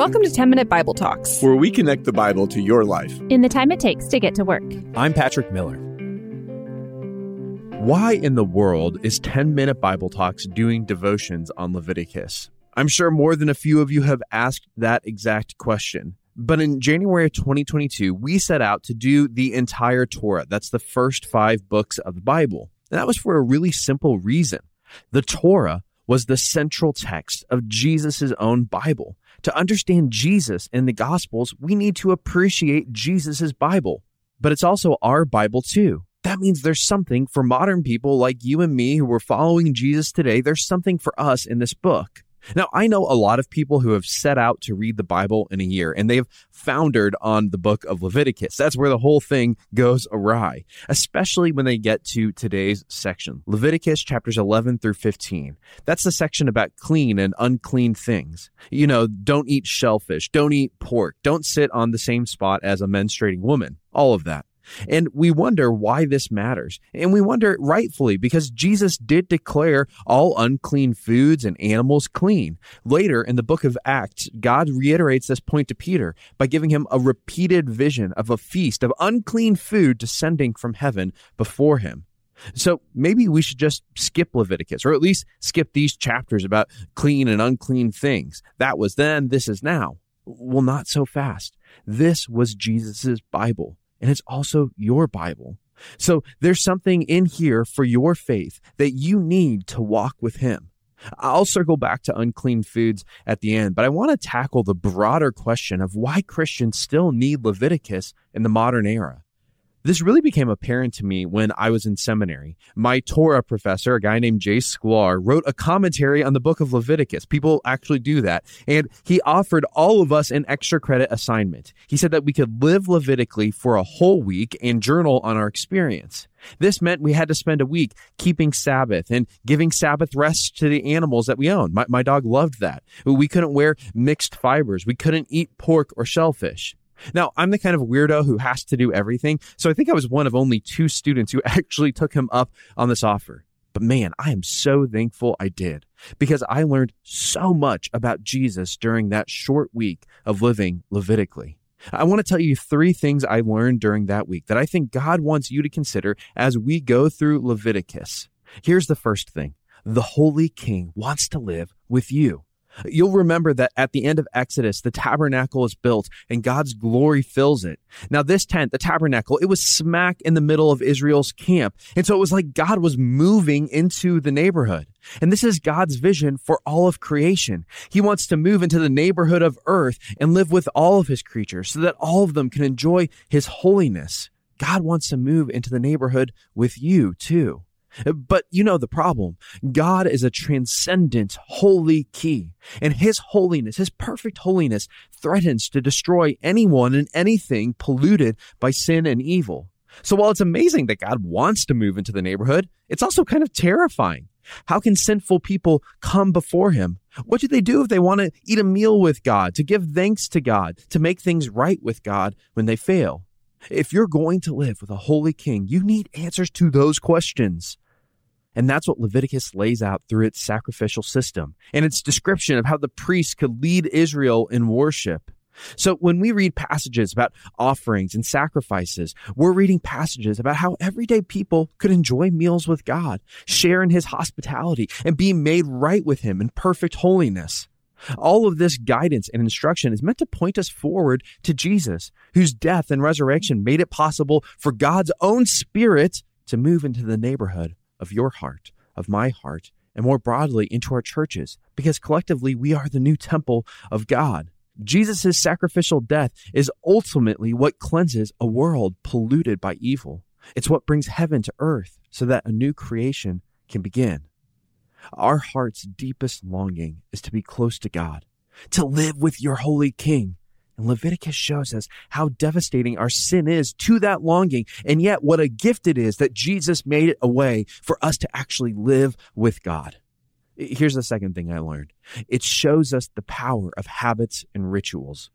Welcome to 10 Minute Bible Talks, where we connect the Bible to your life in the time it takes to get to work. I'm Patrick Miller. Why in the world is 10 Minute Bible Talks doing devotions on Leviticus? I'm sure more than a few of you have asked that exact question. But in January of 2022, we set out to do the entire Torah. That's the first five books of the Bible. And that was for a really simple reason. The Torah was the central text of Jesus' own Bible. To understand Jesus in the Gospels, we need to appreciate Jesus' Bible. But it's also our Bible too. That means there's something for modern people like you and me who are following Jesus today. There's something for us in this book. Now, I know a lot of people who have set out to read the Bible in a year and they've foundered on the book of Leviticus. That's where the whole thing goes awry, especially when they get to today's section, Leviticus chapters 11 through 15. That's the section about clean and unclean things. You know, don't eat shellfish, don't eat pork, don't sit on the same spot as a menstruating woman, all of that. And we wonder why this matters. And we wonder rightfully because Jesus did declare all unclean foods and animals clean. Later in the book of Acts, God reiterates this point to Peter by giving him a repeated vision of a feast of unclean food descending from heaven before him. So maybe we should just skip Leviticus, or at least skip these chapters about clean and unclean things. That was then, this is now. Well, not so fast. This was Jesus' Bible and it's also your Bible. So there's something in here for your faith that you need to walk with Him. I'll circle back to unclean foods at the end, but I want to tackle the broader question of why Christians still need Leviticus in the modern era. This really became apparent to me when I was in seminary. My Torah professor, a guy named Jay Sklar, wrote a commentary on the book of Leviticus. People actually do that. And he offered all of us an extra credit assignment. He said that we could live Levitically for a whole week and journal on our experience. This meant we had to spend a week keeping Sabbath and giving Sabbath rest to the animals that we own. My, my dog loved that. We couldn't wear mixed fibers. We couldn't eat pork or shellfish. Now, I'm the kind of weirdo who has to do everything, so I think I was one of only two students who actually took him up on this offer. But man, I am so thankful I did because I learned so much about Jesus during that short week of living Levitically. I want to tell you three things I learned during that week that I think God wants you to consider as we go through Leviticus. Here's the first thing. The Holy King wants to live with you. You'll remember that at the end of Exodus, the tabernacle is built and God's glory fills it. Now, this tent, the tabernacle, it was smack in the middle of Israel's camp. And so it was like God was moving into the neighborhood. And this is God's vision for all of creation. He wants to move into the neighborhood of earth and live with all of his creatures so that all of them can enjoy his holiness. God wants to move into the neighborhood with you too. But you know the problem. God is a transcendent, holy key, and his holiness, his perfect holiness, threatens to destroy anyone and anything polluted by sin and evil. So while it's amazing that God wants to move into the neighborhood, it's also kind of terrifying. How can sinful people come before him? What do they do if they want to eat a meal with God, to give thanks to God, to make things right with God when they fail? If you're going to live with a holy king, you need answers to those questions. And that's what Leviticus lays out through its sacrificial system and its description of how the priests could lead Israel in worship. So when we read passages about offerings and sacrifices, we're reading passages about how everyday people could enjoy meals with God, share in his hospitality, and be made right with him in perfect holiness. All of this guidance and instruction is meant to point us forward to Jesus, whose death and resurrection made it possible for God's own spirit to move into the neighborhood of your heart, of my heart, and more broadly into our churches, because collectively we are the new temple of God. Jesus' sacrificial death is ultimately what cleanses a world polluted by evil. It's what brings heaven to earth so that a new creation can begin. Our heart's deepest longing is to be close to God, to live with your holy King, and Leviticus shows us how devastating our sin is to that longing, and yet what a gift it is that Jesus made it a way for us to actually live with God. Here's the second thing I learned it shows us the power of habits and rituals.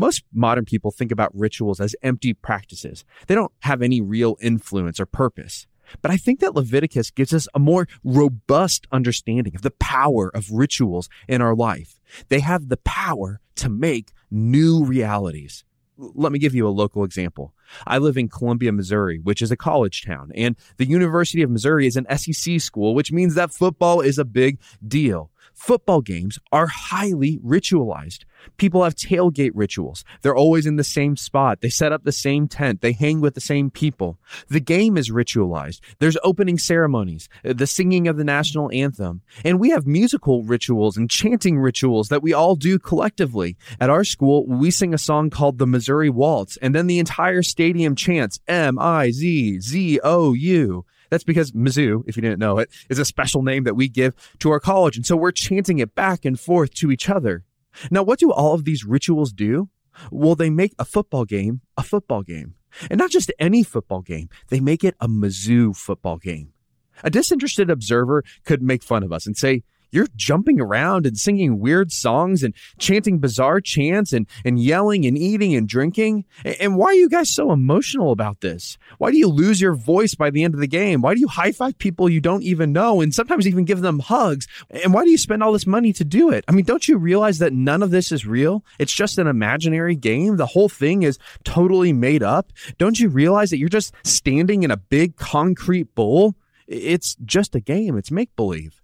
Most modern people think about rituals as empty practices. They don't have any real influence or purpose. But I think that Leviticus gives us a more robust understanding of the power of rituals in our life. They have the power to make new realities. Let me give you a local example. I live in Columbia, Missouri, which is a college town, and the University of Missouri is an SEC school, which means that football is a big deal. Football games are highly ritualized. People have tailgate rituals. They're always in the same spot. They set up the same tent. They hang with the same people. The game is ritualized. There's opening ceremonies, uh, the singing of the national anthem. And we have musical rituals and chanting rituals that we all do collectively. At our school, we sing a song called the Missouri Waltz, and then the entire stadium chants M I Z Z O U. That's because Mizzou, if you didn't know it, is a special name that we give to our college. And so we're chanting it back and forth to each other. Now, what do all of these rituals do? Well, they make a football game a football game. And not just any football game, they make it a Mizzou football game. A disinterested observer could make fun of us and say, you're jumping around and singing weird songs and chanting bizarre chants and, and yelling and eating and drinking. And why are you guys so emotional about this? Why do you lose your voice by the end of the game? Why do you high five people you don't even know and sometimes even give them hugs? And why do you spend all this money to do it? I mean, don't you realize that none of this is real? It's just an imaginary game. The whole thing is totally made up. Don't you realize that you're just standing in a big concrete bowl? It's just a game. It's make believe.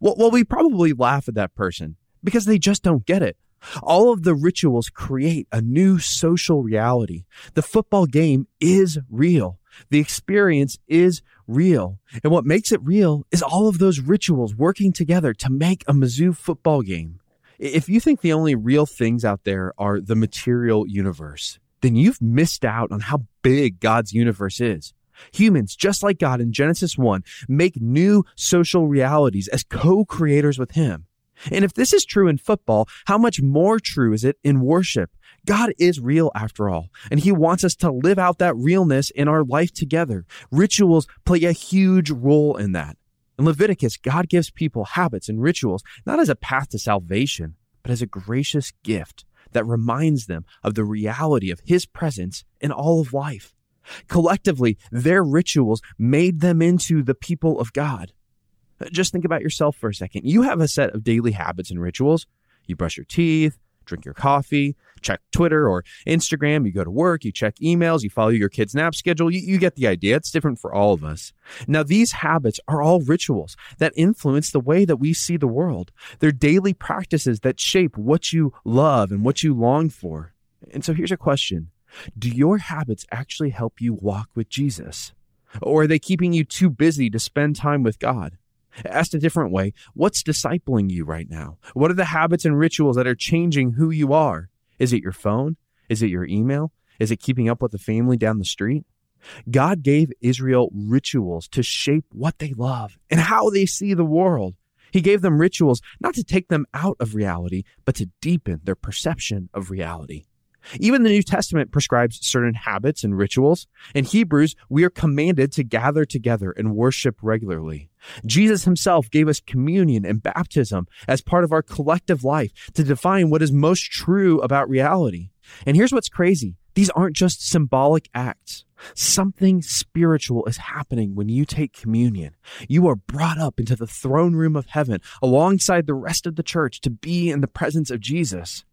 Well, well, we probably laugh at that person because they just don't get it. All of the rituals create a new social reality. The football game is real. The experience is real. And what makes it real is all of those rituals working together to make a Mizzou football game. If you think the only real things out there are the material universe, then you've missed out on how big God's universe is. Humans, just like God in Genesis 1, make new social realities as co creators with Him. And if this is true in football, how much more true is it in worship? God is real after all, and He wants us to live out that realness in our life together. Rituals play a huge role in that. In Leviticus, God gives people habits and rituals not as a path to salvation, but as a gracious gift that reminds them of the reality of His presence in all of life. Collectively, their rituals made them into the people of God. Uh, just think about yourself for a second. You have a set of daily habits and rituals. You brush your teeth, drink your coffee, check Twitter or Instagram, you go to work, you check emails, you follow your kid's nap schedule. You, you, get the idea. It's different for all of us. Now, these habits are all rituals that influence the way that we see the world. They're daily practices that shape what you love and what you long for. And so here's a question do your habits actually help you walk with Jesus? Or are they keeping you too busy to spend time with God? Asked a different way, what's discipling you right now? What are the habits and rituals that are changing who you are? Is it your phone? Is it your email? Is it keeping up with the family down the street? God gave Israel rituals to shape what they love and how they see the world. He gave them rituals not to take them out of reality, but to deepen their perception of reality. Even the New Testament prescribes certain habits and rituals. In Hebrews, we are commanded to gather together and worship regularly. Jesus himself gave us communion and baptism as part of our collective life to define what is most true about reality. And here's what's crazy. These aren't just symbolic acts. Something spiritual is happening when you take communion. You are brought up into the throne room of heaven alongside the rest of the church to be in the presence of Jesus.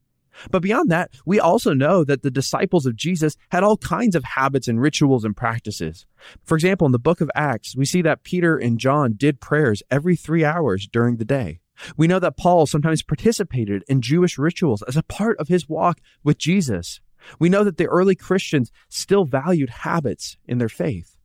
But beyond that, we also know that the disciples of Jesus had all kinds of habits and rituals and practices. For example, in the book of Acts, we see that Peter and John did prayers every three hours during the day. We know that Paul sometimes participated in Jewish rituals as a part of his walk with Jesus. We know that the early Christians still valued habits in their faith.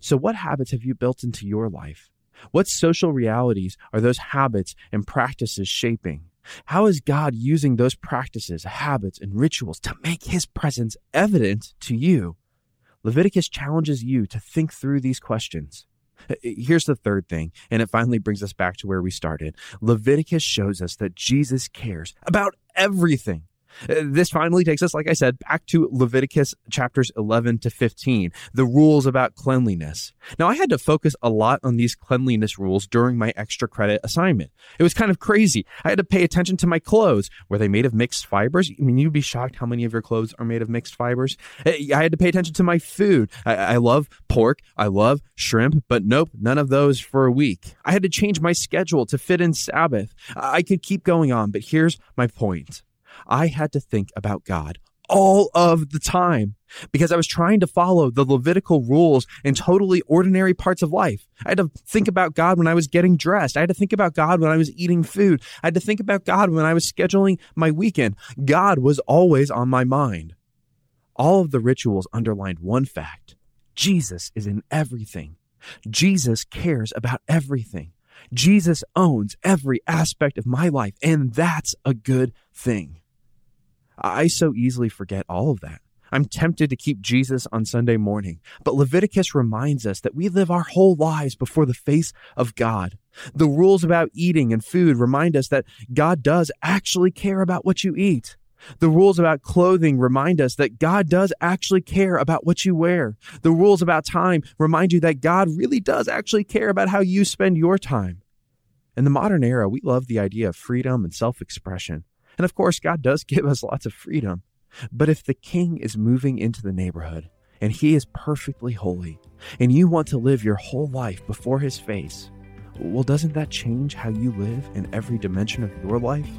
So, what habits have you built into your life? What social realities are those habits and practices shaping? How is God using those practices, habits, and rituals to make his presence evident to you? Leviticus challenges you to think through these questions. Uh, here's the third thing, and it finally brings us back to where we started. Leviticus shows us that Jesus cares about everything. Uh, this finally takes us, like I said, back to Leviticus chapters 11 to 15, the rules about cleanliness. Now, I had to focus a lot on these cleanliness rules during my extra credit assignment. It was kind of crazy. I had to pay attention to my clothes. Were they made of mixed fibers? I mean, you'd be shocked how many of your clothes are made of mixed fibers. Uh, I had to pay attention to my food. I, I love pork. I love shrimp, but nope, none of those for a week. I had to change my schedule to fit in Sabbath. I could keep going on, but here's my point. I had to think about God all of the time because I was trying to follow the Levitical rules in totally ordinary parts of life. I had to think about God when I was getting dressed. I had to think about God when I was eating food. I had to think about God when I was scheduling my weekend. God was always on my mind. All of the rituals underlined one fact Jesus is in everything. Jesus cares about everything. Jesus owns every aspect of my life, and that's a good thing. I so easily forget all of that. I'm tempted to keep Jesus on Sunday morning, but Leviticus reminds us that we live our whole lives before the face of God. The rules about eating and food remind us that God does actually care about what you eat. The rules about clothing remind us that God does actually care about what you wear. The rules about time remind you that God really does actually care about how you spend your time. In the modern era, we love the idea of freedom and self expression. And of course, God does give us lots of freedom. But if the king is moving into the neighborhood and he is perfectly holy, and you want to live your whole life before his face, well, doesn't that change how you live in every dimension of your life?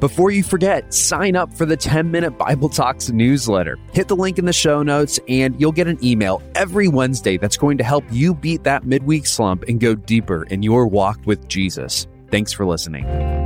Before you forget, sign up for the 10 Minute Bible Talks newsletter. Hit the link in the show notes, and you'll get an email every Wednesday that's going to help you beat that midweek slump and go deeper in your walk with Jesus. Thanks for listening.